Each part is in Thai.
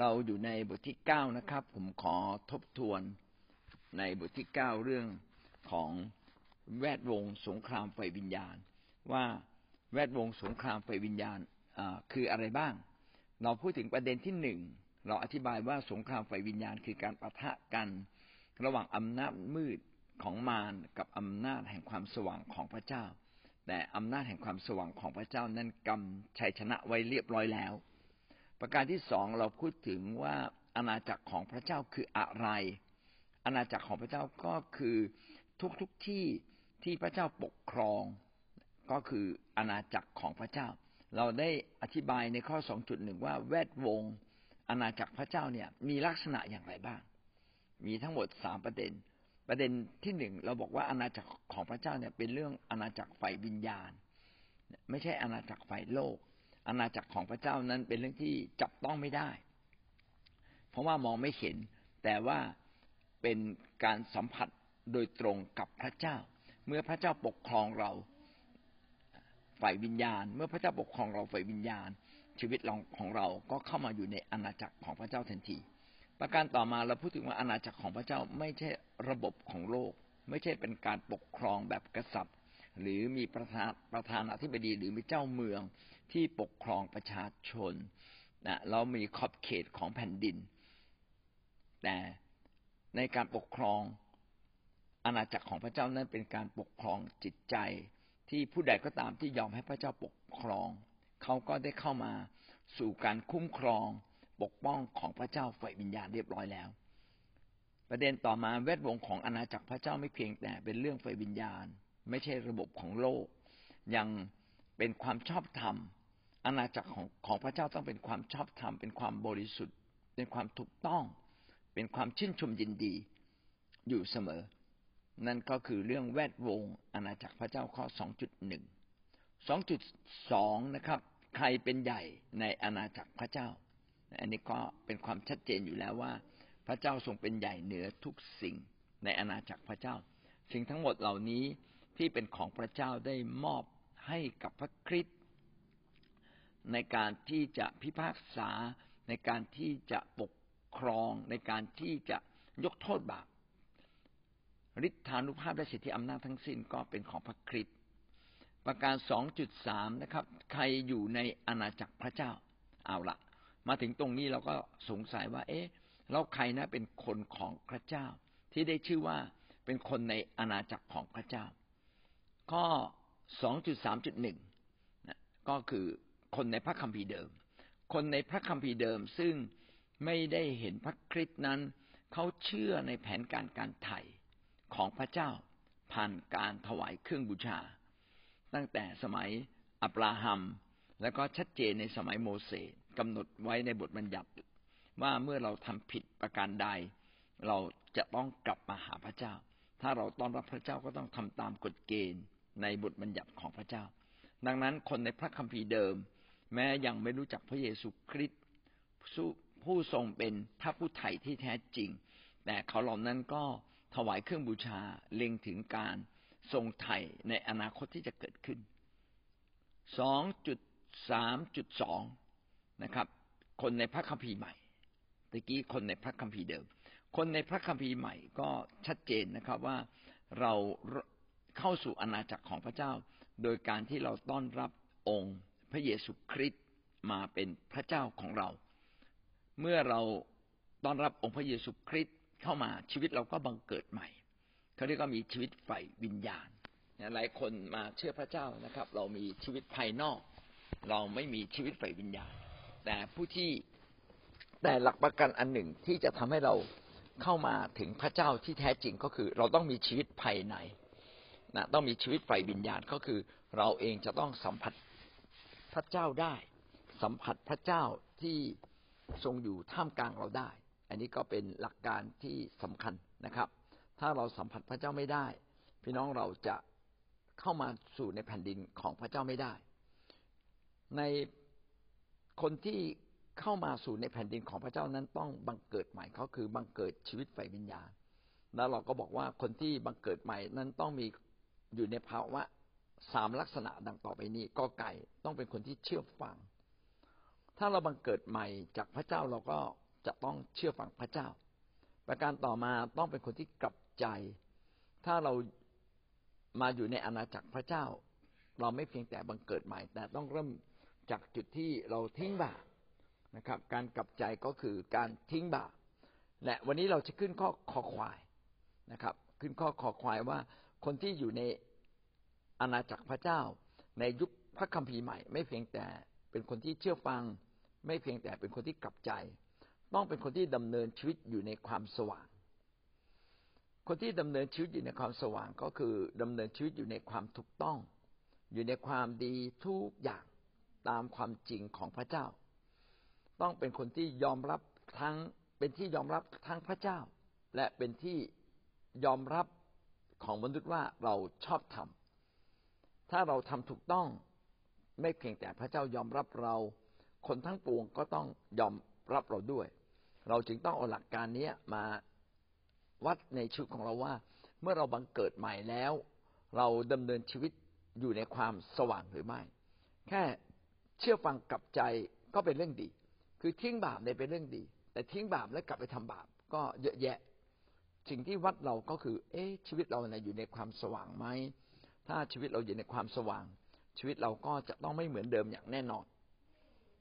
เราอยู่ในบทที่เก้านะครับ ผมขอทบทวนในบทที่เก้าเรื่องของแวดวงสงครามไฟวิญญาณ ว่าแวดวงสงครามไฟวิญญาณคืออะไรบ้าง เราพูดถึงประเด็นที่หนึ่งเราอธิบายว่าสงครามไฟวิญญาณ คือการประทะกัน ระหว่างอำนาจมืดของมารกับอำนาจแห่งความสว่างของพระเจ้า แต่อำนาจแห่งความสว่างของพระเจ้านั้นกำชัยชนะไว้เรียบร้อยแล้ว ประการที่สองเราพูดถึงว่าอาณาจักรของพระเจ้าคืออะไร อาณาจักรของพระเจ้าก็คือทุกทุกที่ที่พระเจ้าปกครอง ก็คืออาณาจักรของพระเจ้า เราได้อธิบายในข้อสองจุดหนึ่งว่าแวดวงอาณาจักรพระเจ้าเนี่ยมีลักษณะอย่างไรบ้าง มีทั้งหมดสามประเด็น ประเด็นที่หนึ่งเราบอกว่าอาณาจักรของพระเจ้าเนี่ยเป็นเรื่องอาณาจักรฝ่ายวิญญาณ ไม่ใช่อาณาจักรฝ่ายโลก อาณาจักรของพระเจ้านั้นเป็นเรื่องที่จับต้องไม่ได้ เพราะว่ามองไม่เห็น แต่ว่าเป็นการสัมผัสโดยตรงกับพระเจ้า เมื่อพระเจ้าปกครองเราฝ่ายวิญญาณ เมื่อพระเจ้าปกครองเราฝ่ายวิญญาณ ชีวิตของเราก็เข้ามาอยู่ในอาณาจักรของพระเจ้าทันที ประการต่อมาเราพูดถึงว่าอาณาจักรของพระเจ้าไม่ใช่ระบบของโลก ไม่ใช่เป็นการปกครองแบบกษัตริย์ หรือมีประธานประธานาธิบดีหรือมีเจ้าเมือง ที่ปกครองประชาชนนะเรามีขอบเขตของแผ่นดิน แต่ในการปกครองอาณาจักรของพระเจ้านั้นเป็นการปกครองจิตใจ ที่ผู้ใดก็ตามที่ยอมให้พระเจ้าปกครอง เขาก็ได้เข้ามาสู่การคุ้มครองปกป้องของพระเจ้าฝ่ายวิญญาณเรียบร้อยแล้ว ประเด็นต่อมาแวดวงของอาณาจักรพระเจ้าไม่เพียงแต่เป็นเรื่องฝ่ายวิญญาณ ไม่ใช่ระบบของโลก ยัง เป็นความชอบธรรมอาณาจักรของของพระเจ้าต้องเป็นความชอบธรรมเป็นความบริสุทธิ์ เป็นความถูกต้อง เป็นความชื่นชมยินดีอยู่เสมอ นั่นก็คือเรื่องแวดวงอาณาจักรพระเจ้าข้อสองจุดหนึ่งสองจุดสองนะครับ ใครเป็นใหญ่ในอาณาจักรพระเจ้า อันนี้ก็เป็นความชัดเจนอยู่แล้วว่า พระเจ้าทรงเป็นใหญ่เหนือทุกสิ่งในอาณาจักรพระเจ้า สิ่งทั้งหมดเหล่านี้ที่เป็นของพระเจ้าได้มอบ ให้กับพระคริสต์ในการที่จะพิพากษา ในการที่จะปกครอง ในการที่จะยกโทษบาปฤทธานุภาพและสิทธิอำนาจทั้งสิ้นก็เป็นของพระคริสต์ประการสองจุดสามนะครับ ใครอยู่ในอาณาจักรพระเจ้า เอาละมาถึงตรงนี้เราก็สงสัยว่า เอ๊ะ เราใครนะเป็นคนของพระเจ้า ที่ได้ชื่อว่าเป็นคนในอาณาจักรของพระเจ้า ข้อ สองจุดสามจุดหนึ่งก็คือคนในพระคัมภีร์เดิม คนในพระคัมภีร์เดิมซึ่งไม่ได้เห็นพระคริสต์นั้น เขาเชื่อในแผนการการไถ่ของพระเจ้าผ่านการถวายเครื่องบูชา ตั้งแต่สมัยอับราฮัม แล้วก็ชัดเจนในสมัยโมเสสกำหนดไว้ในบทบัญญัติ ว่าเมื่อเราทำผิดประการใด เราจะต้องกลับมาหาพระเจ้า ถ้าเราต้อนรับพระเจ้าก็ต้องทำตามกฎเกณฑ์ ในบทบัญญัติของพระเจ้า ดังนั้นคนในพระคัมภีร์เดิม แม้ยังไม่รู้จักพระเยซูคริสต์ผู้ทรงเป็นพระผู้ไถ่ที่แท้จริง แต่เขาเหล่านั้นก็ถวายเครื่องบูชาเล็งถึงการทรงไถ่ในอนาคตที่จะเกิดขึ้นสองจุดสามจุดสองนะครับ คนในพระคัมภีร์ใหม่ตะกี้คนในพระคัมภีร์เดิม คนในพระคัมภีร์ใหม่ก็ชัดเจนนะครับว่าเรา เข้าสู่อาณาจักรของพระเจ้า โดยการที่เราต้อนรับองค์พระเยซูคริสต์มาเป็นพระเจ้าของเรา เมื่อเราต้อนรับองค์พระเยซูคริสต์เข้ามาชีวิตเราก็บังเกิดใหม่เขาเรียกว่ามีชีวิตไฟวิญญาณหลายคนมาเชื่อพระเจ้านะครับ เรามีชีวิตภายนอก เราไม่มีชีวิตไฟวิญญาณ แต่ผู้ที่แต่หลักประกันอันหนึ่งที่จะทำให้เราเข้ามาถึงพระเจ้าที่แท้จริงก็คือ เราต้องมีชีวิตภายใน นะต้องมีชีวิตไฟวิญญาณก็คือ เราเองจะต้องสัมผัสพระเจ้าได้ สัมผัสพระเจ้าที่ทรงอยู่ท่ามกลางเราได้ อันนี้ก็เป็นหลักการที่สำคัญนะครับ ถ้าเราสัมผัสพระเจ้าไม่ได้ พี่น้องเราจะเข้ามาสู่ในแผ่นดินของพระเจ้าไม่ได้ ในคนที่เข้ามาสู่ในแผ่นดินของพระเจ้านั้นต้องบังเกิดใหม่เขาคือบังเกิดชีวิตไฟวิญญาณ แล้วเราก็บอกว่าคนที่บังเกิดใหม่นั้นต้องมี อยู่ในภาวะสามลักษณะดังต่อไปนี้ก็ไก่ต้องเป็นคนที่เชื่อฟัง ถ้าเราบังเกิดใหม่จากพระเจ้าเราก็จะต้องเชื่อฟังพระเจ้า ประการต่อมาต้องเป็นคนที่กลับใจ ถ้าเรามาอยู่ในอาณาจักรพระเจ้า เราไม่เพียงแต่บังเกิดใหม่ แต่ต้องเริ่มจากจุดที่เราทิ้งบาปนะครับ การกลับใจก็คือการทิ้งบาปและวันนี้เราจะขึ้นข้อคอควายนะครับ ขึ้นข้อคอควายว่า คนที่อยู่ในอาณาจักรพระเจ้า ในยุคพระคัมภีร์ใหม่ ไม่เพียงแต่เป็นคนที่เชื่อฟัง ไม่เพียงแต่เป็นคนที่กลับใจ ต้องเป็นคนที่ดำเนินชีวิตอยู่ในความสว่าง คนที่ดำเนินชีวิตอยู่ในความสว่างก็คือดำเนินชีวิตอยู่ในความถูกต้อง อยู่ในความดีทุกอย่างตามความจริงของพระเจ้า ต้องเป็นคนที่ยอมรับทั้งเป็นที่ยอมรับทั้งพระเจ้า และเป็นที่ยอมรับ ของมนุษย์ว่าเราชอบทำถ้าเราทำถูกต้องไม่เพียงแต่พระเจ้ายอมรับเรา คนทั้งปวงก็ต้องยอมรับเราด้วย เราจึงต้องเอาหลักการนี้มาวัดในชีวิตของเราว่า เมื่อเราบังเกิดใหม่แล้ว เราดำเนินชีวิตอยู่ในความสว่างหรือไม่ แค่เชื่อฟังกับใจก็เป็นเรื่องดี คือทิ้งบาปเนี่ยเป็นเรื่องดี แต่ทิ้งบาปแล้วกลับไปทำบาปก็เยอะแยะ สิ่งที่วัดเราก็คือ เอ๊ะชีวิตเราเนี่ยอยู่ในความสว่างไหมถ้าชีวิตเราอยู่ในความสว่าง ชีวิตเราก็จะต้องไม่เหมือนเดิมอย่างแน่นอน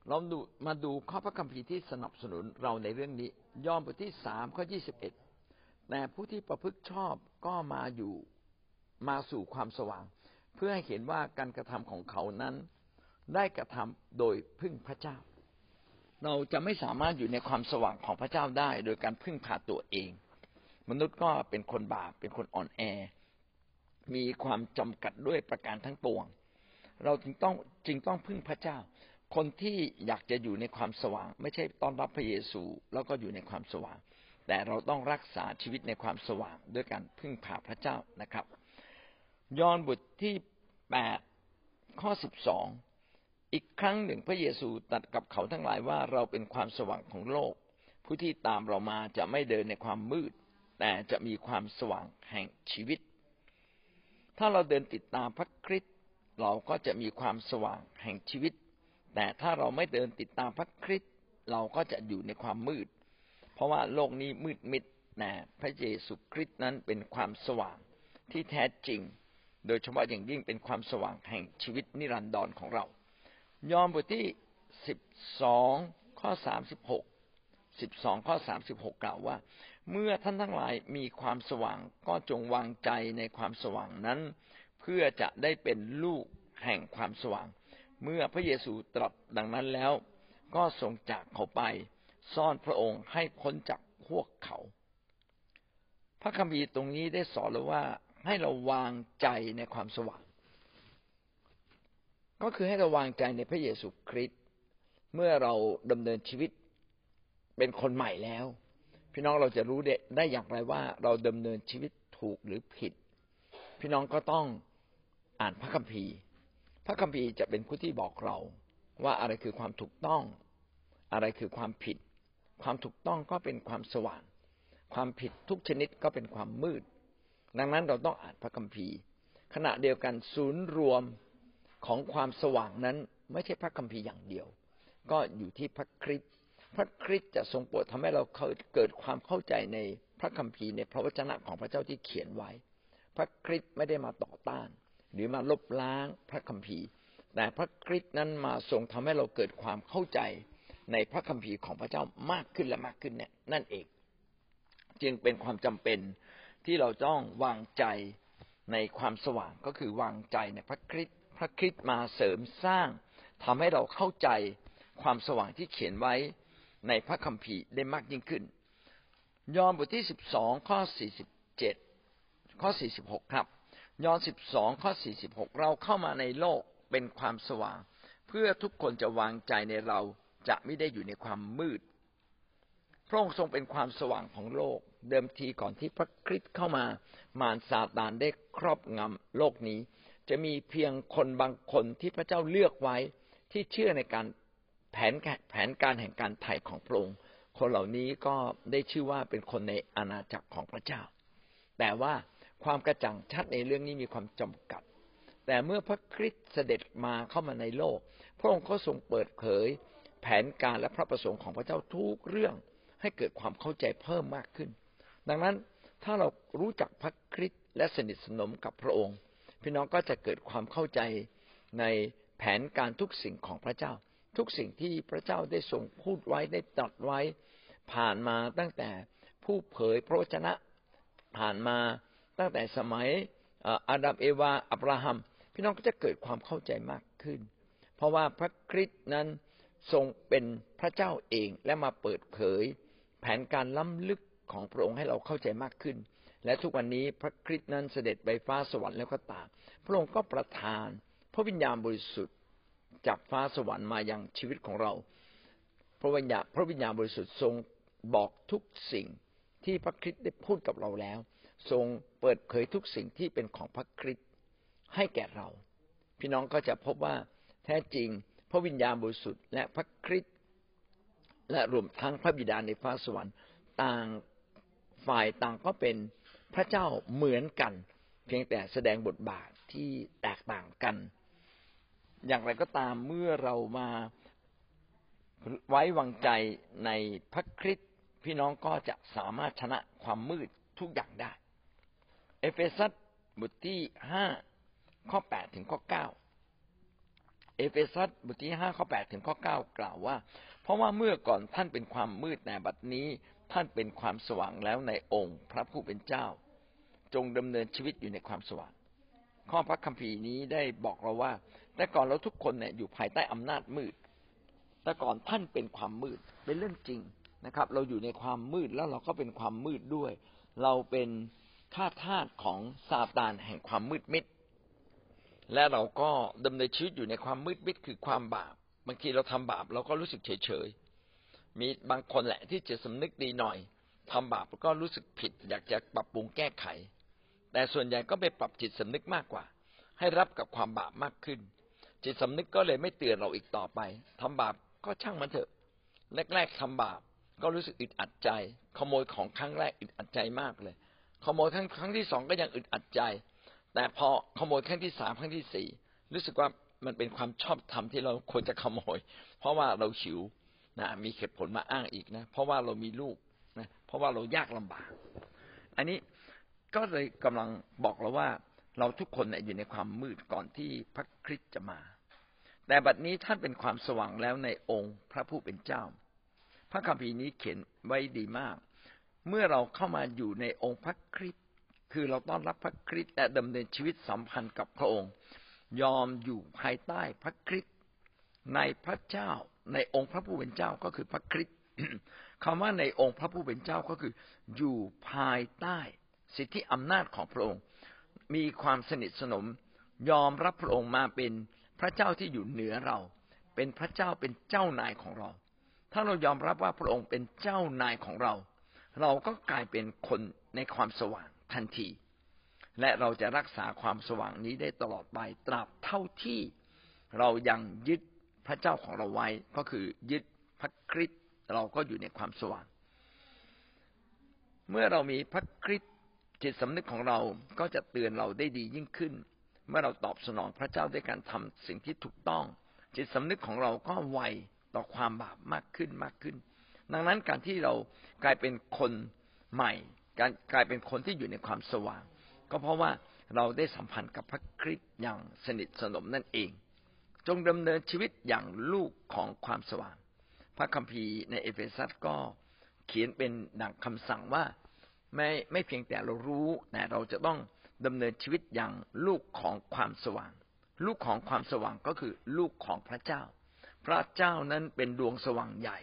เราดูมาดูข้อพระคัมภีร์ที่สนับสนุนเราในเรื่องนี้ ยอห์นบทที่สามข้อยี่สิบเอ็ดแต่ผู้ที่ประพฤติชอบก็มาอยู่มาสู่ความสว่าง เพื่อให้เห็นว่าการกระทำของเขานั้นได้กระทำโดยพึ่งพระเจ้า เราจะไม่สามารถอยู่ในความสว่างของพระเจ้าได้ โดยการพึ่งพาตัวเอง มนุษย์ก็เป็นคนบาปเป็นคนอ่อนแอ มีความจำกัดด้วยประการทั้งปวง เราจึงต้องจึงต้องพึ่งพระเจ้า คนที่อยากจะอยู่ในความสว่าง ไม่ใช่ต้อนรับพระเยซู แล้วก็อยู่ในความสว่าง แต่เราต้องรักษาชีวิตในความสว่างด้วยการพึ่งพาพระเจ้านะครับ ยอห์นบทที่แปดข้อสิบสองอีกครั้งหนึ่งพระเยซูตัดกับเขาทั้งหลายว่าเราเป็นความสว่างของโลก ผู้ที่ตามเรามาจะไม่เดินในความมืด แต่จะมีความสว่างแห่งชีวิต ถ้าเราเดินติดตามพระคริสต์เราก็จะมีความสว่างแห่งชีวิต แต่ถ้าเราไม่เดินติดตามพระคริสต์เราก็จะอยู่ในความมืด เพราะว่าโลกนี้มืดมิดแต่พระเยซูคริสต์นั้นเป็นความสว่างที่แท้จริง โดยเฉพาะอย่างยิ่งเป็นความสว่างแห่งชีวิตนิรันดรของเรา ยอห์นบทที่สิบสองข้อสามสิบหกสิบสองข้อสามสิบหกกล่าวว่า เมื่อท่านทั้งหลายมีความสว่างก็จงวางใจในความสว่างนั้น เพื่อจะได้เป็นลูกแห่งความสว่าง เมื่อพระเยซูตรัสดังนั้นแล้ว ก็ทรงจากเขาไป ซ่อนพระองค์ให้พ้นจากพวกเขา พระคัมภีร์ตรงนี้ได้สอนเราว่าให้เราวางใจในความสว่าง ก็คือให้เราวางใจในพระเยซูคริสต์เมื่อเราดำเนินชีวิตเป็นคนใหม่แล้ว พี่น้องเราจะรู้ได้อย่างไรว่าเราดำเนินชีวิตถูกหรือผิด พี่น้องก็ต้องอ่านพระคัมภีร์ พระคัมภีร์จะเป็นผู้ที่บอกเรา ว่าอะไรคือความถูกต้อง อะไรคือความผิด ความถูกต้องก็เป็นความสว่าง ความผิดทุกชนิดก็เป็นความมืด ดังนั้นเราต้องอ่านพระคัมภีร์ ขณะเดียวกันศูนย์รวมของความสว่างนั้น ไม่ใช่พระคัมภีร์อย่างเดียว ก็อยู่ที่พระคริสต พระคริสต์จะทรงโปรดทำให้เราเกิดความเข้าใจในพระคัมภีร์ในพระวจนะของพระเจ้าที่เขียนไว้ พระคริสต์ไม่ได้มาต่อต้าน หรือมาลบล้างพระคัมภีร์ แต่พระคริสต์นั้นมาทรงทำให้เราเกิดความเข้าใจในพระคัมภีร์ของพระเจ้ามากขึ้นและมากขึ้นเนี่ยนั่นเอง จึงเป็นความจำเป็นที่เราต้องวางใจในความสว่างก็คือวางใจในพระคริสต์พระคริสต์มาเสริมสร้างทำให้เราเข้าใจความสว่างที่เขียนไว้ ในพระคัมภีร์ได้มากยิ่งขึ้น ยอห์นบทที่สิบสองข้อสี่สิบเจ็ดข้อสี่สิบหกครับ ยอห์นสิบสองข้อสี่สิบหกเราเข้ามาในโลกเป็นความสว่าง เพื่อทุกคนจะวางใจในเราจะไม่ได้อยู่ในความมืด พระองค์ทรงเป็นความสว่างของโลก เดิมทีก่อนที่พระคริสต์เข้ามามารซาตานได้ครอบงำโลกนี้ จะมีเพียงคนบางคนที่พระเจ้าเลือกไว้ที่เชื่อในการ แผนแผนการแห่งการไถ่ของพระองค์ คนเหล่านี้ก็ได้ชื่อว่าเป็นคนในอาณาจักรของพระเจ้า แต่ว่าความกระจ่างชัดในเรื่องนี้มีความจำกัด แต่เมื่อพระคริสต์เสด็จมาเข้ามาในโลก พระองค์ก็ทรงเปิดเผย แผนการและพระประสงค์ของพระเจ้าทุกเรื่องให้เกิดความเข้าใจเพิ่มมากขึ้น ดังนั้นถ้าเรารู้จักพระคริสต์และสนิทสนมกับพระองค์ พี่น้องก็จะเกิดความเข้าใจในแผนการทุกสิ่งของพระเจ้า ทุกสิ่งที่พระเจ้าได้ทรงพูดไว้ได้ตรัสไว้ ผ่านมาตั้งแต่ผู้เผยพระวจนะผ่านมาตั้งแต่สมัยอาดัมเอวาอับราฮัม พี่น้องก็จะเกิดความเข้าใจมากขึ้น เพราะว่าพระคริสต์นั้นทรงเป็นพระเจ้าเองและมาเปิดเผย แผนการล้ำลึกของพระองค์ให้เราเข้าใจมากขึ้น และทุกวันนี้พระคริสต์นั้นเสด็จไปฟ้าสวรรค์แล้วก็ตามพระองค์ก็ประทาน พระวิญญาณบริสุทธิ์ จากฟ้าสวรรค์มายังชีวิตของเราพระวิญญาณพระวิญญาณบริสุทธิ์ทรงบอกทุกสิ่งที่พระคริสต์ได้พูดกับเราแล้ว ทรงเปิดเผยทุกสิ่งที่เป็นของพระคริสต์ให้แก่เรา พี่น้องก็จะพบว่าแท้จริงพระวิญญาณบริสุทธิ์และพระคริสต์และรวมทั้งพระบิดาในฟ้าสวรรค์ต่างฝ่ายต่างก็เป็นพระเจ้าเหมือนกัน เพียงแต่แสดงบทบาทที่แตกต่างกัน อย่างไรก็ตามเมื่อเรามาไว้วางใจในพระคริสต์พี่น้องก็จะสามารถชนะความมืดทุกอย่างได้ เอเฟซัสบทที่ห้าข้อแปดถึงข้อเก้าเอเฟซัสบทที่ห้าข้อแปดถึงข้อเก้ากล่าวว่า เพราะว่าเมื่อก่อนท่านเป็นความมืดแต่บัดนี้ท่านเป็นความสว่างแล้วในองค์พระผู้เป็นเจ้า จงดำเนินชีวิตอยู่ในความสว่าง ข้อพระคัมภีร์นี้ได้บอกเราว่า แต่ก่อนเราทุกคนเนี่ยอยู่ภายใต้อำนาจมืด แต่ก่อนท่านเป็นความมืดเป็นเรื่องจริงนะครับ เราอยู่ในความมืดแล้วเราก็เป็นความมืดด้วย เราเป็นข้าทาสของซาตานแห่งความมืดมิด และเราก็ดำเนินชีวิตอยู่ในความมืดมิดคือความบาปบางทีเราทำบาปเราก็รู้สึกเฉยเฉยมีบางคนแหละที่จะสำนึกดีหน่อยทำบาปก็รู้สึกผิด อยากจะปรับปรุงแก้ไข แต่ส่วนใหญ่ก็ไปปรับจิตสำนึกมากกว่า ให้รับกับความบาปมากขึ้น จิตสำนึกก็เลยไม่เตือนเราอีกต่อไปทำบาปก็ช่างมันเถอะ แรก ๆทำบาปก็รู้สึกอึดอัดใจ ขโมยของครั้งแรกอึดอัดใจมากเลย ขโมยครั้งครั้งที่สองก็ยังอึดอัดใจ แต่พอขโมยครั้งที่สามครั้งที่สี่รู้สึกว่ามันเป็นความชอบธรรมที่เราควรจะขโมย เพราะว่าเราหิวนะมีเหตุผลมาอ้างอีกนะ เพราะว่าเรามีลูกนะเพราะว่าเรายากลำบาก อันนี้ก็เลยกำลังบอกเราว่า เราทุกคนเนี่ยอยู่ในความมืดก่อนที่พระคริสต์จะมา แต่บัดนี้ท่านเป็นความสว่างแล้วในองค์พระผู้เป็นเจ้า พระคัมภีร์นี้เขียนไว้ดีมาก เมื่อเราเข้ามาอยู่ในองค์พระคริสต์คือเราต้อนรับพระคริสต์และดำเนินชีวิตสัมพันธ์กับพระองค์ ยอมอยู่ภายใต้พระคริสต์ในพระเจ้า ในองค์พระผู้เป็นเจ้าก็คือพระคริสต์คำว่าในองค์พระผู้เป็นเจ้าก็คืออยู่ภายใต้สิทธิอำนาจของพระองค์ มีความสนิทสนม ยอมรับพระองค์มาเป็น ระเจ้าที่อยู่เหนือเรา เป็นพระเจ้าเป็นเจ้านายของเรา ถ้าเรายอมรับว่าพระองค์เป็นเจ้านายของเรา เราก็กลายเป็นคนในความสว่างทันที และเราจะรักษาความสว่างนี้ได้ตลอดไปตราบเท่าที่เรายังยึดพระเจ้าของเราไว้ก็คือยึดพระคริสต์เราก็อยู่ในความสว่าง เมื่อเรามีพระคริสต์จิตสำนึกของเราก็จะเตือนเราได้ดียิ่งขึ้น เมื่อเราตอบสนองพระเจ้าด้วยการทำสิ่งที่ถูกต้อง จิตสำนึกของเราก็ไวต่อความบาปมากขึ้นมากขึ้น ดังนั้นการที่เรากลายเป็นคนใหม่ การกลายเป็นคนที่อยู่ในความสว่าง ก็เพราะว่าเราได้สัมพันธ์กับพระคริสต์อย่างสนิทสนมนั่นเอง จงดำเนินชีวิตอย่างลูกของความสว่าง พระคัมภีร์ในเอเฟซัสก็เขียนเป็นดังคำสั่งว่าไม่ไม่เพียงแต่เรารู้แต่เราจะต้อง ดำเนินชีวิตอย่างลูกของความสว่าง ลูกของความสว่างก็คือลูกของพระเจ้า พระเจ้านั้นเป็นดวงสว่างใหญ่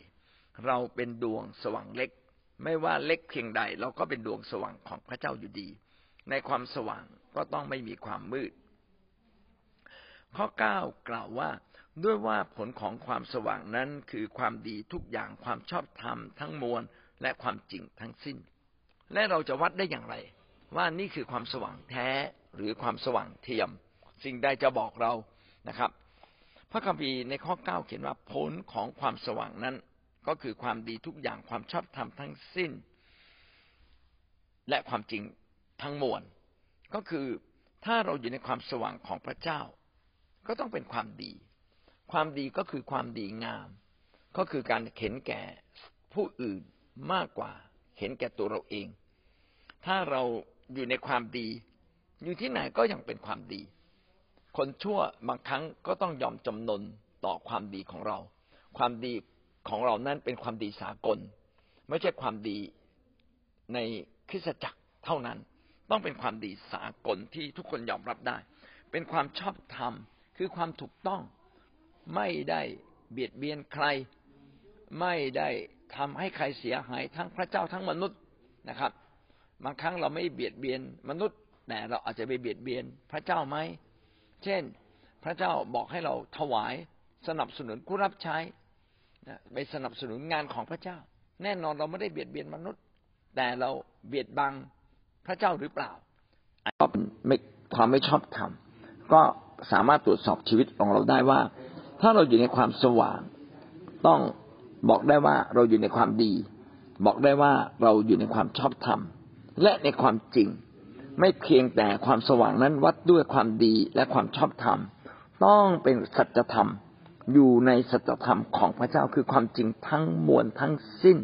เราเป็นดวงสว่างเล็ก ไม่ว่าเล็กเพียงใด เราก็เป็นดวงสว่างของพระเจ้าอยู่ดี ในความสว่างก็ต้องไม่มีความมืด ข้อเก้ากล่าวว่า ด้วยว่าผลของความสว่างนั้นคือความดีทุกอย่างความชอบธรรมทั้งมวลและความจริงทั้งสิ้น และเราจะวัดได้อย่างไร ว่านี่คือความสว่างแท้หรือความสว่างเทียม สิ่งใดจะบอกเรานะครับ พระคัมภีร์ในข้อเก้าเขียนว่าผลของความสว่างนั้น ก็คือความดีทุกอย่างความชอบธรรมทั้งสิ้น และความจริงทั้งมวลก็คือถ้าเราอยู่ในความสว่างของพระเจ้า ก็ต้องเป็นความดี ความดีก็คือความดีงาม ก็คือการเข็นแก่ผู้อื่นมากกว่า เห็นแก่ตัวเราเอง ถ้าเรา อยู่ในความดี อยู่ที่ไหนก็ยังเป็นความดี คนชั่วบางครั้งก็ต้องยอมจำนนต่อความดีของเรา ความดีของเรานั้นเป็นความดีสากล ไม่ใช่ความดีในคริสตจักรเท่านั้น ต้องเป็นความดีสากลที่ทุกคนยอมรับได้ เป็นความชอบธรรมคือความถูกต้องไม่ได้เบียดเบียนใคร ไม่ได้ทำให้ใครเสียหายทั้งพระเจ้าทั้งมนุษย์นะครับ บางครั้งเราไม่เบียดเบียนมนุษย์แต่เราอาจจะไปเบียดเบียนพระเจ้าไหม เช่น พระเจ้าบอกให้เราถวายสนับสนุนผู้รับใช้ไปสนับสนุนงานของพระเจ้า แน่นอนเราไม่ได้เบียดเบียนมนุษย์ แต่เราเบียดบังพระเจ้าหรือเปล่าก็เป็นความไม่ชอบธรรมก็สามารถตรวจสอบชีวิตของเราได้ว่า ถ้าเราอยู่ในความสว่าง ต้องบอกได้ว่าเราอยู่ในความดี บอกได้ว่าเราอยู่ในความชอบธรรม และในความจริง ไม่เพียงแต่ความสว่างนั้นวัดด้วยความดีและความชอบธรรม ต้องเป็นสัจธรรมอยู่ในสัจธรรมของพระเจ้าคือความจริงทั้งมวลทั้งสิ้น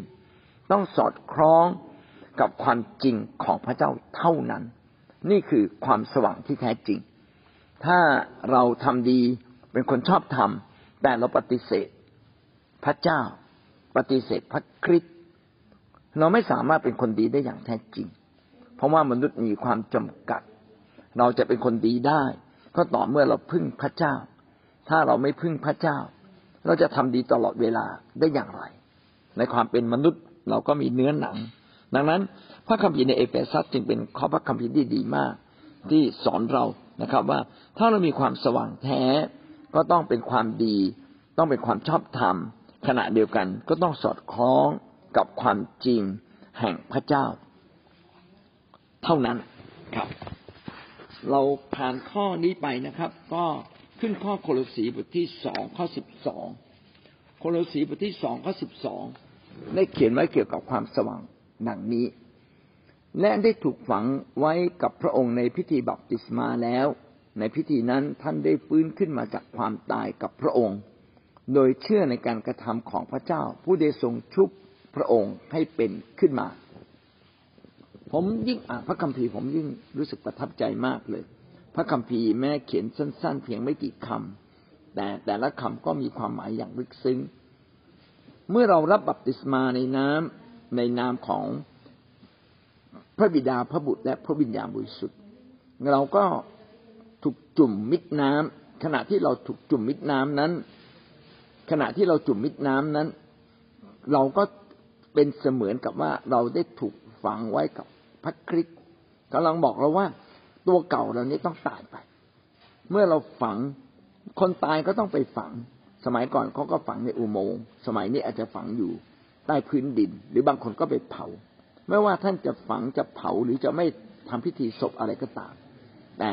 ต้องสอดคล้องกับความจริงของพระเจ้าเท่านั้น นี่คือความสว่างที่แท้จริง ถ้าเราทำดีเป็นคนชอบทำแต่เราปฏิเสธ พระเจ้าปฏิเสธพระคริสต์เราไม่สามารถเป็นคนดีได้อย่างแท้จริง เพราะว่ามนุษย์มีความจำกัด เราจะเป็นคนดีได้ ก็ต่อเมื่อเราพึ่งพระเจ้า ถ้าเราไม่พึ่งพระเจ้า เราจะทำดีตลอดเวลาได้อย่างไร ในความเป็นมนุษย์เราก็มีเนื้อหนัง ดังนั้น พระคัมภีร์ในเอเฟซัสจึงเป็นข้อพระคัมภีร์ที่ดีมาก ที่สอนเรานะครับ ว่าถ้าเรามีความสว่างแท้ ก็ต้องเป็นความดี ต้องเป็นความชอบธรรมขณะเดียวกันก็ต้องสอดคล้องกับความจริงแห่งพระเจ้า เท่านั้นครับ เราผ่านข้อนี้ไปนะครับ ก็ขึ้นข้อโคโลสีบทที่สองข้อสิบสองโคโลสีบทที่สองข้อสิบสองได้เขียนไว้เกี่ยวกับความสว่างดังนี้ และได้ถูกฝังไว้กับพระองค์ในพิธีบัพติศมาแล้ว ในพิธีนั้นท่านได้ฟื้นขึ้นมาจากความตายกับพระองค์ โดยเชื่อในการกระทำของพระเจ้า ผู้ได้ทรงชุบพระองค์ให้เป็นขึ้นมา ผมยิ่งอ่านพระคัมภีร์ผมยิ่งรู้สึกประทับใจมากเลย พระคัมภีร์แม้เขียนสั้น ๆ เพียงไม่กี่คำแต่แต่ละคำก็มีความหมายอย่างลึกซึ้ง เมื่อเรารับบัพติศมาในน้ำในนามของพระบิดาพระบุตรและพระวิญญาณบริสุทธิ์เราก็ถูกจุ่มมิดน้ำขณะที่เราถูกจุ่มมิดน้ำนั้น ขณะที่เราจุ่มมิดน้ำนั้น เราก็เป็นเสมือนกับว่าเราได้ถูกฝังไว้กับ ระคริสต์กำลังบอกเราว่า ตัวเก่าเรานี้ต้องตายไป เมื่อเราฝังคนตายก็ต้องไปฝัง สมัยก่อนเขาก็ฝังในอุโมงค์สมัยนี้อาจจะฝังอยู่ใต้พื้นดิน หรือบางคนก็ไปเผา ไม่ว่าท่านจะฝังจะเผาหรือจะไม่ทำพิธีศพอะไรก็ตาม แต่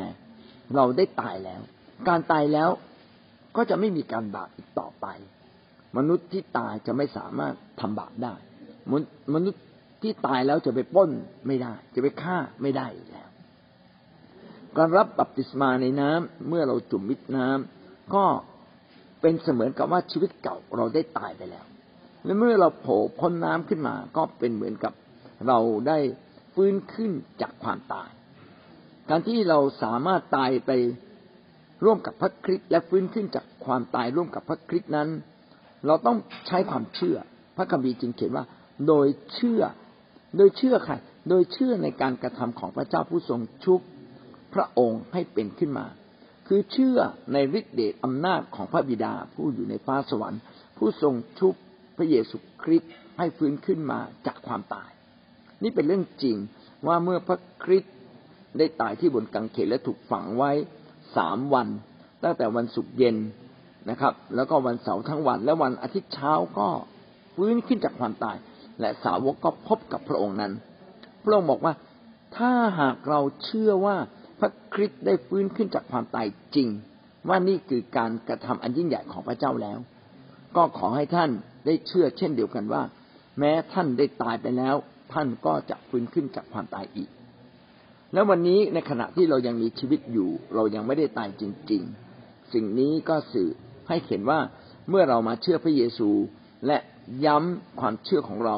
เราได้ตายแล้ว การตายแล้วก็จะไม่มีการบาปอีกต่อไป มนุษย์ที่ตายจะไม่สามารถทำบาปได้ มนุษย์ ที่ตายแล้วจะไปป้นไม่ได้ จะไปฆ่าไม่ได้แล้ว การรับบัพติศมาในน้ำเมื่อเราจุ่มมิดน้ำก็เป็นเสมือนกับว่าชีวิตเก่าเราได้ตายไปแล้ว และเมื่อเราโผล่พ้นน้ำขึ้นมา ก็เป็นเหมือนกับเราได้ฟื้นขึ้นจากความตาย การที่เราสามารถตายไปร่วมกับพระคริสต์และฟื้นขึ้นจากความตายร่วมกับพระคริสต์นั้น เราต้องใช้ความเชื่อ พระคัมภีร์จึงเขียนว่า โดยเชื่อ โดยเชื่อใครโดยเชื่อในการกระทำของพระเจ้าผู้ทรงชุบพระองค์ให้เป็นขึ้นมา คือเชื่อในฤทธิเดชอำนาจของพระบิดาผู้อยู่ในฟ้าสวรรค์ ผู้ทรงชุบพระเยซูคริสต์ให้ฟื้นขึ้นมาจากความตาย นี่เป็นเรื่องจริงว่าเมื่อพระคริสต์ได้ตายที่บนกังเขนและถูกฝังไว้สามวัน ตั้งแต่วันศุกร์เย็นนะครับ แล้วก็วันเสาร์ทั้งวันและวันอาทิตย์เช้าก็ฟื้นขึ้นจากความตาย และสาวกก็พบกับพระองค์นั้น พระองค์บอกว่าถ้าหากเราเชื่อว่าพระคริสต์ได้ฟื้นขึ้นจากความตายจริง ว่านี่คือการกระทำอันยิ่งใหญ่ของพระเจ้าแล้ว ก็ขอให้ท่านได้เชื่อเช่นเดียวกันว่า แม้ท่านได้ตายไปแล้ว ท่านก็จะฟื้นขึ้นจากความตายอีก แล้ววันนี้ในขณะที่เรายังมีชีวิตอยู่ เรายังไม่ได้ตายจริง ๆ สิ่งนี้ก็สื่อให้เห็นว่าเมื่อเรามาเชื่อพระเยซู และย้ำความเชื่อของเรา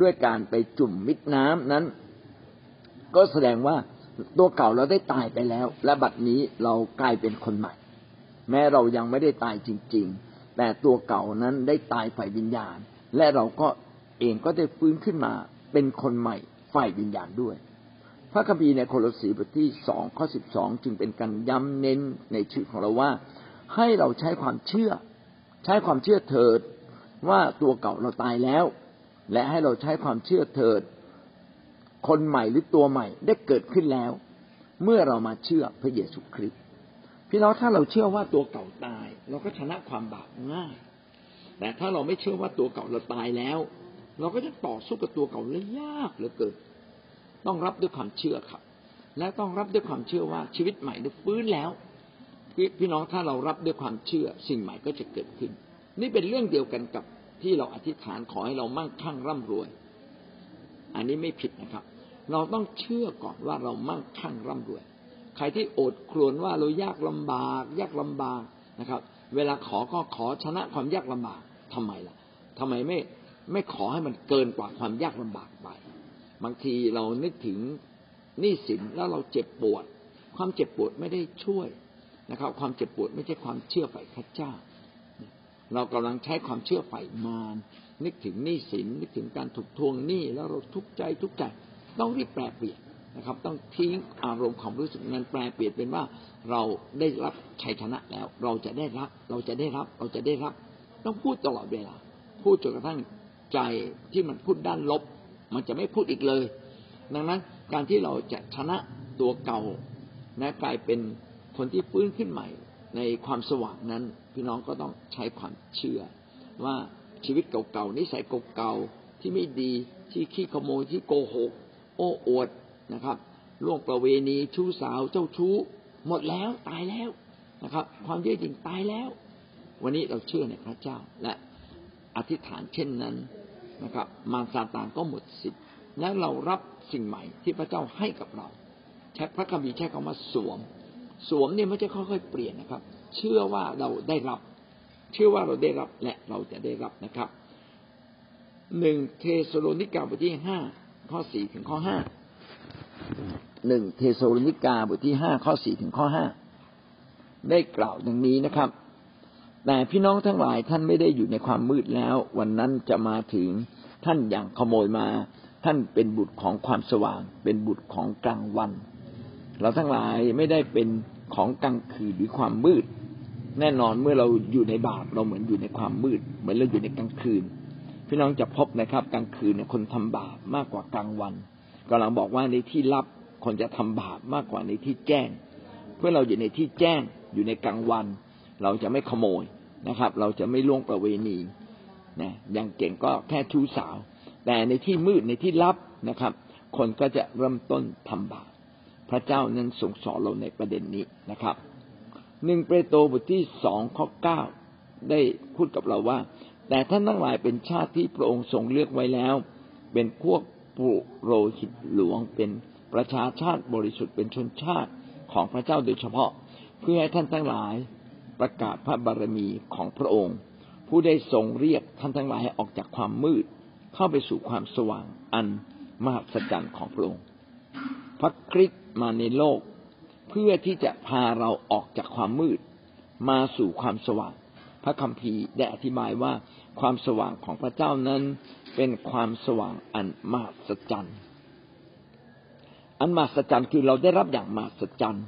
ด้วยการไปจุ่มมิดน้ำนั้น ก็แสดงว่าตัวเก่าเราได้ตายไปแล้ว และบัดนี้เรากลายเป็นคนใหม่ แม้เรายังไม่ได้ตายจริง ๆ แต่ตัวเก่านั้นได้ตายฝ่ายวิญญาณ และเราก็เองก็ได้ฟื้นขึ้นมาเป็นคนใหม่ฝ่ายวิญญาณด้วย พระคัมภีร์ในโคโลสีบทที่สองข้อสิบสองจึงเป็นการย้ำเน้นในชีวิตของเราว่า ให้เราใช้ความเชื่อ ใช้ความเชื่อเถิด ว่าตัวเก่าเราตายแล้ว และให้เราใช้ความเชื่อเถิด คนใหม่หรือตัวใหม่ได้เกิดขึ้นแล้ว เมื่อเรามาเชื่อพระเยซูคริสต์พี่น้องถ้าเราเชื่อว่าตัวเก่าตาย เราก็ชนะความบาปง่าย แต่ถ้าเราไม่เชื่อว่าตัวเก่าเราตายแล้ว เราก็จะต่อสู้กับตัวเก่าเลยยากเหลือเกินต้องรับด้วยความเชื่อครับ และต้องรับด้วยความเชื่อว่าชีวิตใหม่ได้ฟื้นแล้วพี่น้องถ้าเรารับด้วยความเชื่อสิ่งใหม่ก็จะเกิดขึ้น นี่เป็นเรื่องเดียวกันกับที่เราอธิษฐานขอให้เรามั่งคั่งร่ำรวย อันนี้ไม่ผิดนะครับ เราต้องเชื่อก่อนว่าเรามั่งคั่งร่ำรวย ใครที่โอดครวญว่าเรายากลำบาก ยากลำบากนะครับ เวลาขอก็ขอชนะความยากลำบากทำไมล่ะทำไมไม่ไม่ขอให้มันเกินกว่าความยากลำบากไป บางทีเรานึกถึงหนี้สินแล้วเราเจ็บปวด ความเจ็บปวดไม่ได้ช่วยนะครับ ความเจ็บปวดไม่ใช่ความเชื่อฝ่ายพระเจ้า เรากำลังใช้ความเชื่อฝ่ายมารนึกถึงหนี้สินนึกถึงการถูกทวงหนี้แล้วเราทุกข์ใจทุกข์ใจต้องรีบแปลเปลี่ยนนะครับ ต้องทิ้งอารมณ์ความรู้สึกนั้นแปลเปลี่ยนเป็นว่าเราได้รับชัยชนะแล้ว เราจะได้รับ เราจะได้รับ เราจะได้รับ ต้องพูดตลอดเวลา พูดจนกระทั่งใจที่มันพูดด้านลบ มันจะไม่พูดอีกเลย ดังนั้นการที่เราจะชนะตัวเก่านะกลายเป็นคนที่ฟื้นขึ้นใหม่ในความสว่างนั้น พี่น้องก็ต้องใช้ความเชื่อ ว่าชีวิตเก่าๆนิสัยเก่าๆที่ไม่ดีที่ขี้ขโมยที่โกหก โอ้อวดนะครับล่วงประเวณีชู้สาวเจ้าชู้ หมดแล้วตายแล้วนะครับ ความเย่อหยิ่งตายแล้ว วันนี้เราเชื่อในพระเจ้าและอธิษฐานเช่นนั้นนะครับ มารซาตานก็หมดสิทธิ์และเรารับสิ่งใหม่ที่พระเจ้าให้กับเราใช้พระคัมภีร์ใช้คำว่าสวม สวมเนี่ยไม่ใช่ค่อยๆเปลี่ยนนะครับ เชื่อว่าเราได้รับ เชื่อว่าเราได้รับและเราจะได้รับนะครับหนึ่งเทสโลนิกาบทที่ห้าข้อสี่ถึงข้อห้าหนึ่งเทสโลนิกาบทที่ห้าข้อสี่ถึงข้อห้าได้กล่าวดังนี้นะครับ แต่พี่น้องทั้งหลายท่านไม่ได้อยู่ในความมืดแล้ว วันนั้นจะมาถึงท่านอย่างขโมยมา ท่านเป็นบุตรของความสว่าง เป็นบุตรของกลางวัน เราทั้งหลายไม่ได้เป็นของกลางคืนหรือความมืด แน่นอนเมื่อเราอยู่ในบาปเราเหมือนอยู่ในความมืด เหมือนเราอยู่ในกลางคืน พี่น้องจะพบนะครับกลางคืนเนี่ยคนทำบาปมากกว่ากลางวันกำลังบอกว่าในที่ลับคนจะทำบาปมากกว่าในที่แจ้ง เพื่อเราอยู่ในที่แจ้งอยู่ในกลางวัน เราจะไม่ขโมยนะครับ เราจะไม่ล่วงประเวณีนะอย่างเก่งก็แค่ชู้สาว แต่ในที่มืดในที่ลับนะครับ คนก็จะเริ่มต้นทำบาปพระเจ้านั้นทรงสอนเราในประเด็นนี้นะครับ หนึ่งเปโตรบทที่สองข้อเก้าได้พูดกับเราว่า แต่ท่านทั้งหลายเป็นชาติที่พระองค์ทรงเลือกไว้แล้ว เป็นพวกปุโรหิตหลวงเป็นประชาชาติบริสุทธิ์เป็นชนชาติของพระเจ้าโดยเฉพาะ เพื่อให้ท่านทั้งหลายประกาศพระบารมีของพระองค์ ผู้ได้ทรงเรียกท่านทั้งหลายให้ออกจากความมืด เข้าไปสู่ความสว่างอันมหัศจรรย์ของพระองค์พระคริสต์มาในโลก พื่อที่จะพาเราออกจากความมืด มาสู่ความสว่าง พระคัมภีร์ได้อธิบายว่าความสว่างของพระเจ้านั้นเป็นความสว่างอันมหัศจรรย์อันมหัศจรรย์คือเราได้รับอย่างมหัศจรรย์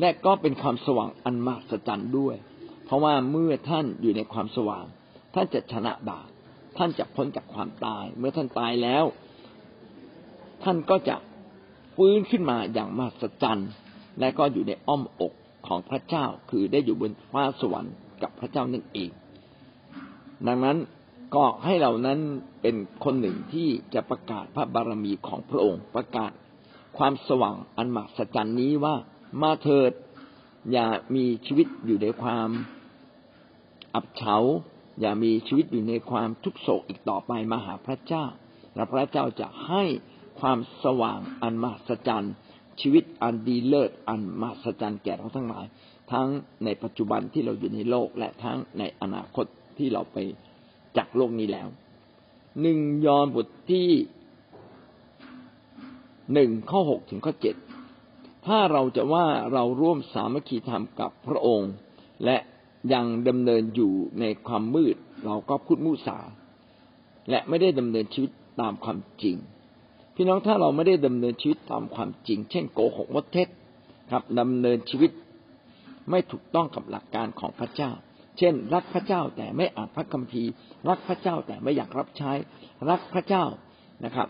และก็เป็นความสว่างอันมหัศจรรย์ด้วย เพราะว่าเมื่อท่านอยู่ในความสว่าง ท่านจะชนะบาปท่านจะพ้นจากความตาย เมื่อท่านตายแล้ว ท่านก็จะฟื้นขึ้นมาอย่างมหัศจรรย์ และก็อยู่ในอ้อมอกของพระเจ้าคือได้อยู่บนฟ้าสวรรค์กับพระเจ้านั่นเอง ดังนั้นก็ให้เรานั้นเป็นคนหนึ่งที่จะประกาศพระบารมีของพระองค์ประกาศความสว่างอันมหัศจรรย์นี้ว่ามาเถิดอย่ามีชีวิตอยู่ในความอับเฉา อย่ามีชีวิตอยู่ในความทุกโศกอีกต่อไปมาหาพระเจ้า และพระเจ้าจะให้ความสว่างอันมหัศจรรย์ ชีวิตอันดีเลิศอันมหัศจรรย์แก่เราทั้งหลาย ทั้งในปัจจุบันที่เราอยู่ในโลกและทั้งในอนาคตที่เราไปจากโลกนี้แล้วหนึ่งยอห์นบทที่หนึ่งข้อหกถึงข้อเจ็ดถ้าเราจะว่าเราร่วมสามัคคีธรรมกับพระองค์ และยังดำเนินอยู่ในความมืด เราก็พูดมุสา และไม่ได้ดำเนินชีวิตตามความจริง พี่น้องถ้าเราไม่ได้ดำเนินชีวิตตามความจริง เช่นโกหกมดเท็จครับดำเนินชีวิตไม่ถูกต้องกับหลักการของพระเจ้า เช่น รักพระเจ้าแต่ไม่อ่านพระคัมภีร์ รักพระเจ้าแต่ไม่อยากรับใช้ รักพระเจ้านะครับ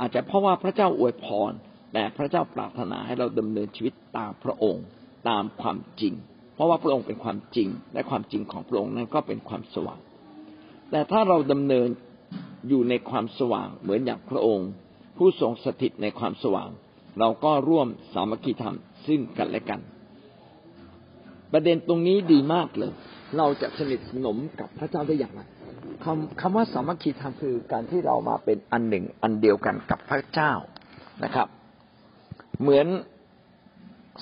อาจจะเพราะว่าพระเจ้าอวยพร แต่พระเจ้าปรารถนาให้เราดำเนินชีวิตตามพระองค์ตามความจริง เพราะว่าพระองค์เป็นความจริง และความจริงของพระองค์นั้นก็เป็นความสว่าง แต่ถ้าเราดำเนินอยู่ในความสว่างเหมือนอย่างพระองค์ ผู้ทรงสถิตในความสว่าง เราก็ร่วมสามัคคีธรรมซึ่งกันและกัน ประเด็นตรงนี้ดีมากเลย เราจะสนิทสนมกับพระเจ้าได้อย่างไรคำคำว่าสามัคคีธรรมคือการที่เรามาเป็นอันหนึ่งอันเดียวกันกับพระเจ้านะครับ เหมือน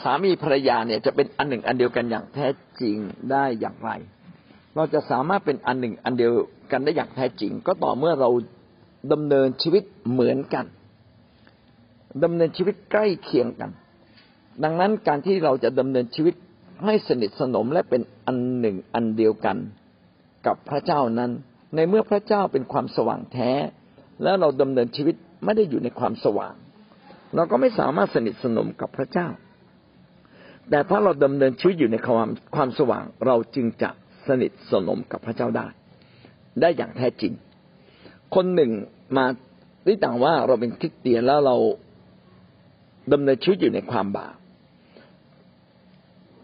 สามีภรรยาเนี่ยจะเป็นอันหนึ่งอันเดียวกันอย่างแท้จริงได้อย่างไร เราจะสามารถเป็นอันหนึ่งอันเดียวกันได้อย่างแท้จริง ก็ต่อเมื่อเราดำเนินชีวิตเหมือนกัน ดำเนินชีวิตใกล้เคียงกัน ดังนั้นการที่เราจะดำเนินชีวิตให้สนิทสนมและเป็นอันหนึ่งอันเดียวกัน กับพระเจ้านั้น ในเมื่อพระเจ้าเป็นความสว่างแท้ แล้วเราดำเนินชีวิตไม่ได้อยู่ในความสว่าง เราก็ไม่สามารถสนิทสนมกับพระเจ้า แต่ถ้าเราดำเนินชีวิตอยู่ในความความสว่าง เราจึงจะสนิทสนมกับพระเจ้าได้ ได้อย่างแท้จริง คนหนึ่งมาที่ต่างว่าเราเป็นคริสเตียนแล้วเรา ดำเนินชีวิตอยู่ในความบาป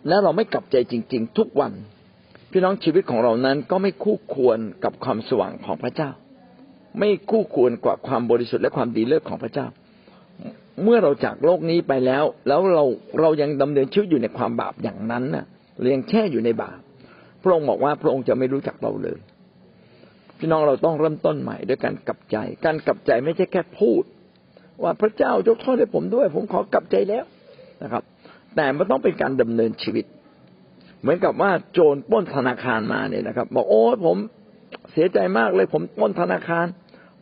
และเราไม่กลับใจจริง ๆ ทุกวัน พี่น้องชีวิตของเรานั้นก็ไม่คู่ควรกับความสว่างของพระเจ้า ไม่คู่ควรกับความบริสุทธิ์และความดีเลิศของพระเจ้า เมื่อเราจากโลกนี้ไปแล้ว แล้วเราเรายังดำเนินชีวิตอยู่ในความบาปอย่างนั้นน่ะเรียงแค่อยู่ในบาปพระองค์บอกว่าพระองค์จะไม่รู้จักเราเลย พี่น้องเราต้องเริ่มต้นใหม่ด้วยการกลับใจ การกลับใจไม่ใช่แค่พูด ว่าพระเจ้ายกโทษให้ผมด้วย ผมขอกลับใจแล้วนะครับ แต่มันต้องเป็นการดำเนินชีวิต เหมือนกับว่าโจรป้นธนาคารมาเนี่ยนะครับ บอกโอ้ผมเสียใจมากเลย ผมป้นธนาคาร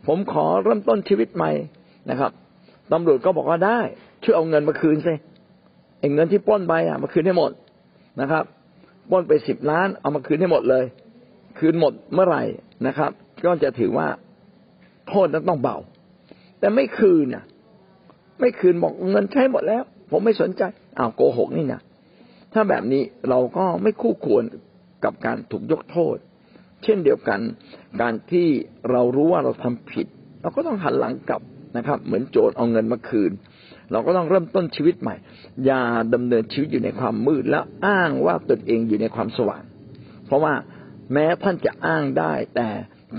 ผมขอเริ่มต้นชีวิตใหม่นะครับตำรวจก็บอกว่าได้ช่วยเอาเงินมาคืนสิเองเงินที่ป้นไปอะมาคืนให้หมดนะครับป้นไปสิบล้านเอามาคืนให้หมดเลย คืนหมดเมื่อไหร่นะครับ ก็จะถือว่าโทษนั้นต้องเบา แต่ไม่คืนเนี่ยไม่คืนบอกเงินใช้หมดแล้ว ผมไม่สนใจอ้าวโกหกนี่นะถ้าแบบนี้เราก็ไม่คู่ควรกับการถูกยกโทษ เช่นเดียวกัน การที่เรารู้ว่าเราทำผิด เราก็ต้องหันหลังกลับนะครับ เหมือนโจรเอาเงินมาคืน เราก็ต้องเริ่มต้นชีวิตใหม่ อย่าดำเนินชีวิตอยู่ในความมืดแล้วอ้างว่าตนเองอยู่ในความสว่าง เพราะว่าแม้ท่านจะอ้างได้ แต่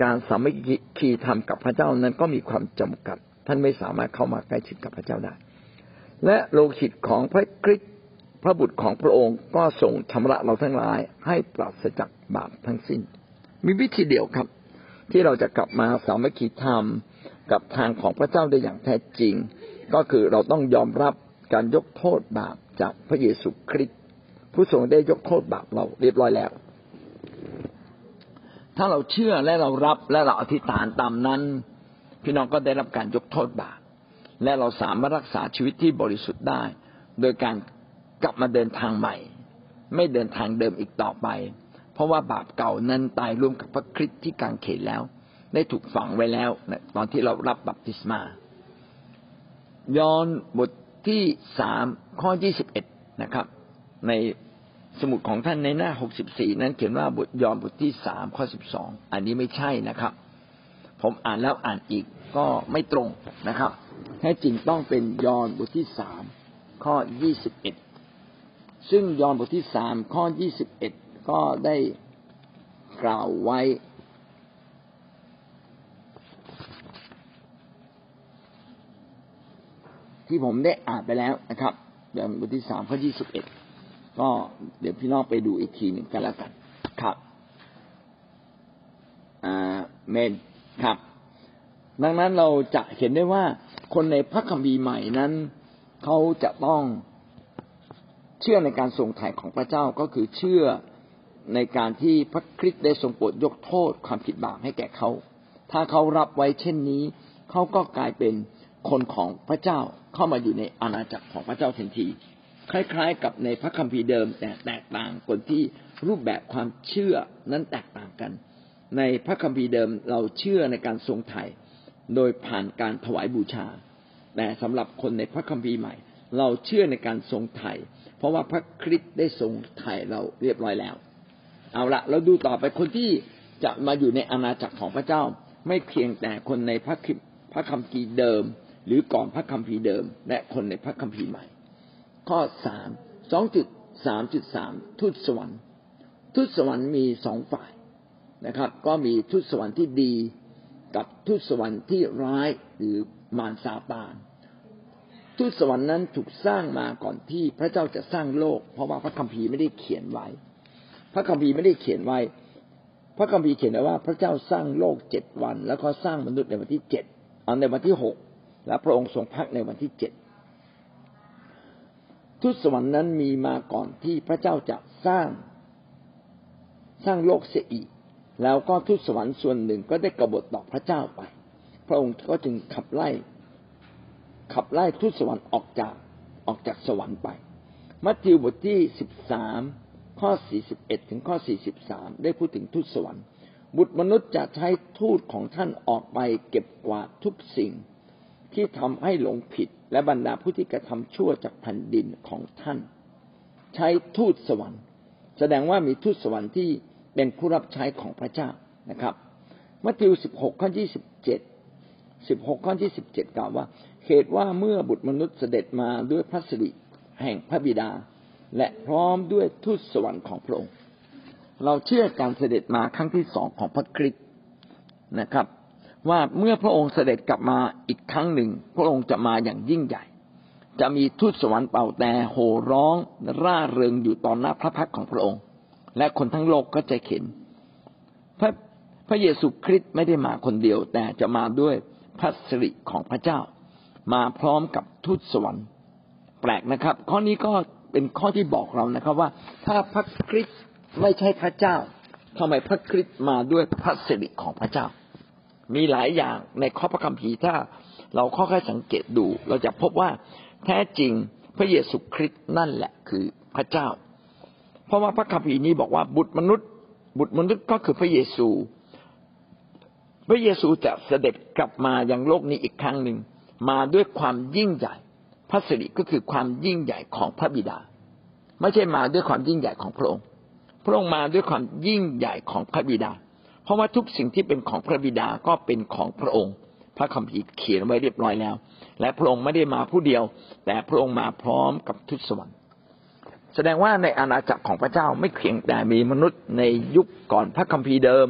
การสามัคคีธรรมกับพระเจ้านั้นก็มีความจำกัด ท่านไม่สามารถเข้ามาใกล้ชิดกับพระเจ้าได้ และโลหิตของพระคริสต์พระบุตรของพระองค์ก็ส่งชำระเราทั้งหลายให้ปราศจากบาปทั้งสิ้น มีวิธีเดียวครับ ที่เราจะกลับมาสามัคคีธรรมกับทางของพระเจ้าได้อย่างแท้จริง ก็คือเราต้องยอมรับการยกโทษบาปจากพระเยซูคริสต์ผู้ทรงได้ยกโทษบาปเราเรียบร้อยแล้ว ถ้าเราเชื่อและเรารับและเราอธิษฐานตามนั้น พี่น้องก็ได้รับการยกโทษบาปและเราสามารถรักษาชีวิตที่บริสุทธิ์ได้ โดยการกลับมาเดินทางใหม่ ไม่เดินทางเดิมอีกต่อไป เพราะว่าบาปเก่านั้นตายร่วมกับพระคริสต์ที่กางเขนแล้ว ได้ถูกฝังไว้แล้วตอนที่เรารับบัพติศมายอห์นบทที่สามข้อยี่สิบเอ็ดนะครับ ในสมุดของท่านในหน้าหกสิบสี่นั้นเขียนว่าบทยอห์นบทที่สามข้อสิบสองอันนี้ไม่ใช่นะครับ ผมอ่านแล้วอ่านอีก ก็ไม่ตรงนะครับแท้จริงต้องเป็นยอห์นบทที่สามข้อยี่สิบเอ็ดซึ่งยอห์นบทที่สามข้อยี่สิบเอ็ดก็ได้กล่าวไว้ ที่ผมได้อ่านไปแล้วนะครับยอห์นบทที่สามข้อยี่สิบเอ็ดก็เดี๋ยวพี่น้องไปดูอีกทีหนึ่งกันแล้วกันครับอ่าเมนครับ ดังนั้นเราจะเห็นได้ว่าคนในพระคัมภีร์ใหม่นั้น เขาจะต้องเชื่อในการทรงไถ่ของพระเจ้าก็คือเชื่อในการที่พระคริสต์ได้ทรงโปรดยกโทษความผิดบาปให้แก่เขา ถ้าเขารับไว้เช่นนี้ เขาก็กลายเป็นคนของพระเจ้าเข้ามาอยู่ในอาณาจักรของพระเจ้าทันที คล้ายๆ กับในพระคัมภีร์เดิม แต่แตกต่างคนที่รูปแบบความเชื่อนั้นแตกต่างกัน ในพระคัมภีร์เดิมเราเชื่อในการทรงไถ่ โดยผ่านการถวายบูชา แต่สำหรับคนในพระคัมภีร์ใหม่ เราเชื่อในการทรงไถ่เพราะว่าพระคริสต์ได้ทรงไถ่เราเรียบร้อยแล้ว เอาละเราดูต่อไปคนที่จะมาอยู่ในอาณาจักรของพระเจ้า ไม่เพียงแต่คนในพระคิพระคัมภีร์เดิม หรือก่อนพระคัมภีร์เดิม และคนในพระคัมภีร์ใหม่ ข้อสามสองจุดสามจุดสามทูตสวรรค์ทูตสวรรค์มีสองฝ่ายนะครับ ก็มีทูตสวรรค์ที่ดี กับทูตสวรรค์ที่ร้ายหรือมารซาตานทูตสวรรค์นั้นถูกสร้างมาก่อนที่พระเจ้าจะสร้างโลก เพราะว่าพระคัมภีร์ไม่ได้เขียนไว้ พระคัมภีร์ไม่ได้เขียนไว้ พระคัมภีร์เขียนไว้ว่า พระเจ้าสร้างโลกเจ็ดวัน แล้วก็สร้างมนุษย์ในวันที่เจ็ดเอาในวันที่หกและพระองค์ทรงพักในวันที่เจ็ดทูตสวรรค์นั้นมีมาก่อนที่พระเจ้าจะสร้างสร้างโลกเสียอีก แล้วก็ทูตสวรรค์ส่วนหนึ่งก็ได้กบฏต่อพระเจ้าไป พระองค์ก็จึงขับไล่ ขับไล่ทูตสวรรค์ออกจากออกจากสวรรค์ไป มัทธิวบทที่สิบสามข้อสี่สิบเอ็ดถึงข้อสี่สิบสามได้พูดถึงทูตสวรรค์ บุตรมนุษย์จะใช้ทูตของท่านออกไปเก็บกวาดทุกสิ่งที่ทำให้หลงผิดและบรรดาผู้ที่กระทำชั่วจากแผ่นดินของท่าน ใช้ทูตสวรรค์ แสดงว่ามีทูตสวรรค์ที่ เป็นผู้รับใช้ของพระเจ้านะครับ มัทธิวสิบหกข้อที่สิบเจ็ดสิบหกข้อที่สิบเจ็ดกล่าวว่าเหตุว่าเมื่อบุตรมนุษย์เสด็จมาด้วยพระสิริแห่งพระบิดา และพร้อมด้วยทูตสวรรค์ของพระองค์ เราเชื่อการเสด็จมาครั้งที่สองของพระคริสต์นะครับ ว่าเมื่อพระองค์เสด็จกลับมาอีกครั้งหนึ่ง พระองค์จะมาอย่างยิ่งใหญ่ จะมีทูตสวรรค์เป่าแต่โห่ร้องร่าเริงอยู่ตอนหน้าพระพักของพระองค์ และคนทั้งโลกก็จะเห็น พระพระเยซูคริสต์ไม่ได้มาคนเดียว แต่จะมาด้วยพระสิริของพระเจ้า มาพร้อมกับทูตสวรรค์ แปลกนะครับ ข้อนี้ก็เป็นข้อที่บอกเรานะครับว่า ถ้าพระคริสต์ไม่ใช่พระเจ้าทำไมพระคริสต์มาด้วยพระสิริของพระเจ้า มีหลายอย่างในข้อพระคัมภีร์ถ้าเราค่อยๆสังเกตดู เราจะพบว่าแท้จริงพระเยซูคริสต์นั่นแหละคือพระเจ้า เพราะว่าพระคัมภีร์นี้บอกว่าบุตรมนุษย์ บุตรมนุษย์ก็คือพระเยซู พระเยซูจะเสด็จกลับมายังโลกนี้อีกครั้งหนึ่ง มาด้วยความยิ่งใหญ่ พระสิริก็คือความยิ่งใหญ่ของพระบิดา ไม่ใช่มาด้วยความยิ่งใหญ่ของพระองค์ พระองค์มาด้วยความยิ่งใหญ่ของพระบิดา เพราะว่าทุกสิ่งที่เป็นของพระบิดาก็เป็นของพระองค์ พระคัมภีร์เขียนไว้เรียบร้อยแล้ว และพระองค์ไม่ได้มาผู้เดียว แต่พระองค์มาพร้อมกับทุตสวรรค์ แสดงว่าในอาณาจักรของพระเจ้าไม่เพียงแต่มีมนุษย์ในยุคก่อนพระคัมภีร์เดิม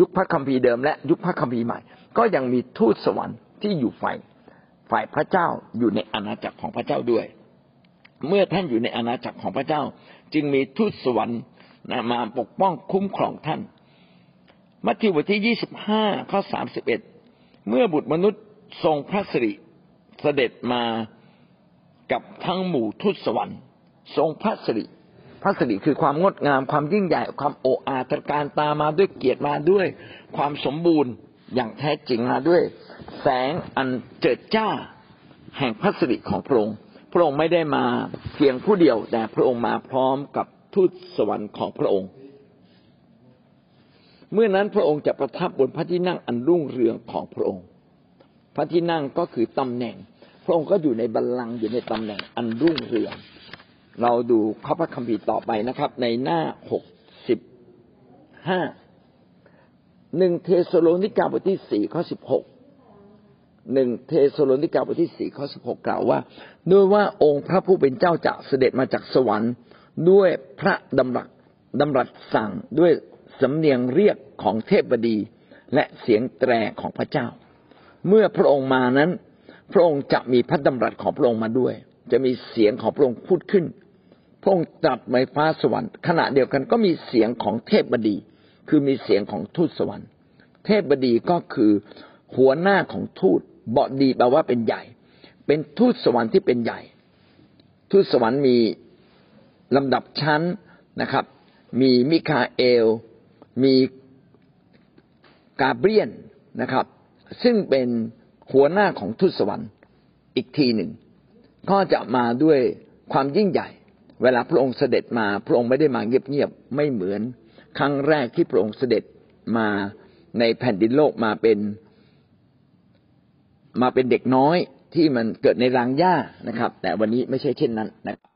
ยุคพระคัมภีร์เดิมและยุคพระคัมภีร์ใหม่ ก็ยังมีทูตสวรรค์ที่อยู่ฝ่ายฝ่ายพระเจ้าอยู่ในอาณาจักรของพระเจ้าด้วย เมื่อท่านอยู่ในอาณาจักรของพระเจ้า จึงมีทูตสวรรค์มาปกป้องคุ้มครองท่าน มัทธิวบทที่ยี่สิบห้าข้อสามสิบเอ็ดเมื่อบุตรมนุษย์ทรงพระสิริเสด็จมากับทั้งหมู่ทูตสวรรค์ ทรงพระสิริพระสิริคือความงดงามความยิ่งใหญ่ความโอ้อาตการตามาด้วยเกียรติมาด้วย ความสมบูรณ์อย่างแท้จริงมาด้วย แสงอันเจิดจ้า แห่งพระสิริของพระองค์พระองค์ไม่ได้มาเพียงผู้เดียว แต่พระองค์มาพร้อมกับทูตสวรรค์ของพระองค์ เมื่อนั้นพระองค์จะประทับบนพระที่นั่งอันรุ่งเรืองของพระองค์ พระที่นั่งก็คือตำแหน่ง พระองค์ก็อยู่ในบัลลังก์อยู่ในตำแหน่งอันรุ่งเรือง เราดูข้อพระคัมภีร์ต่อไปนะครับ ในหน้าหกสิบห้าหนึ่งเทสโลนิกาบทที่สี่ข้อสิบหกหนึ่งเทสโลนิกาบทที่สี่ข้อสิบหกกล่าวว่า ด้วยว่าองค์พระผู้เป็นเจ้าจะเสด็จมาจากสวรรค์ ด้วยพระดำรัสดำรัสสั่งด้วยสำเนียงเรียกของเทพบดี และเสียงแตรของพระเจ้า เมื่อพระองค์มานั้น พระองค์จะมีพระดำรัสของพระองค์มาด้วย จะมีเสียงของพระองค์พูดขึ้น พระองค์ตัดไม้ฟ้าสวรรค์ขณะเดียวกันก็มีเสียงของเทพบดี คือมีเสียงของทูตสวรรค์ เทพบดีก็คือหัวหน้าของทูตบอดีแปลว่าเป็นใหญ่ เป็นทูตสวรรค์ที่เป็นใหญ่ ทูตสวรรค์มีลำดับชั้นนะครับ มีมิคาเอล มีกาเบรียนนะครับ ซึ่งเป็นหัวหน้าของทูตสวรรค์อีกทีหนึ่ง ก็จะมาด้วยความยิ่งใหญ่ เวลาพระองค์เสด็จมาพระองค์ไม่ได้มาเงียบๆไม่เหมือน ครั้งแรกที่พระองค์เสด็จมาในแผ่นดินโลกมาเป็น มาเป็นเด็กน้อยที่มันเกิดในรางหญ้านะครับ แต่วันนี้ไม่ใช่เช่นนั้นนะครับ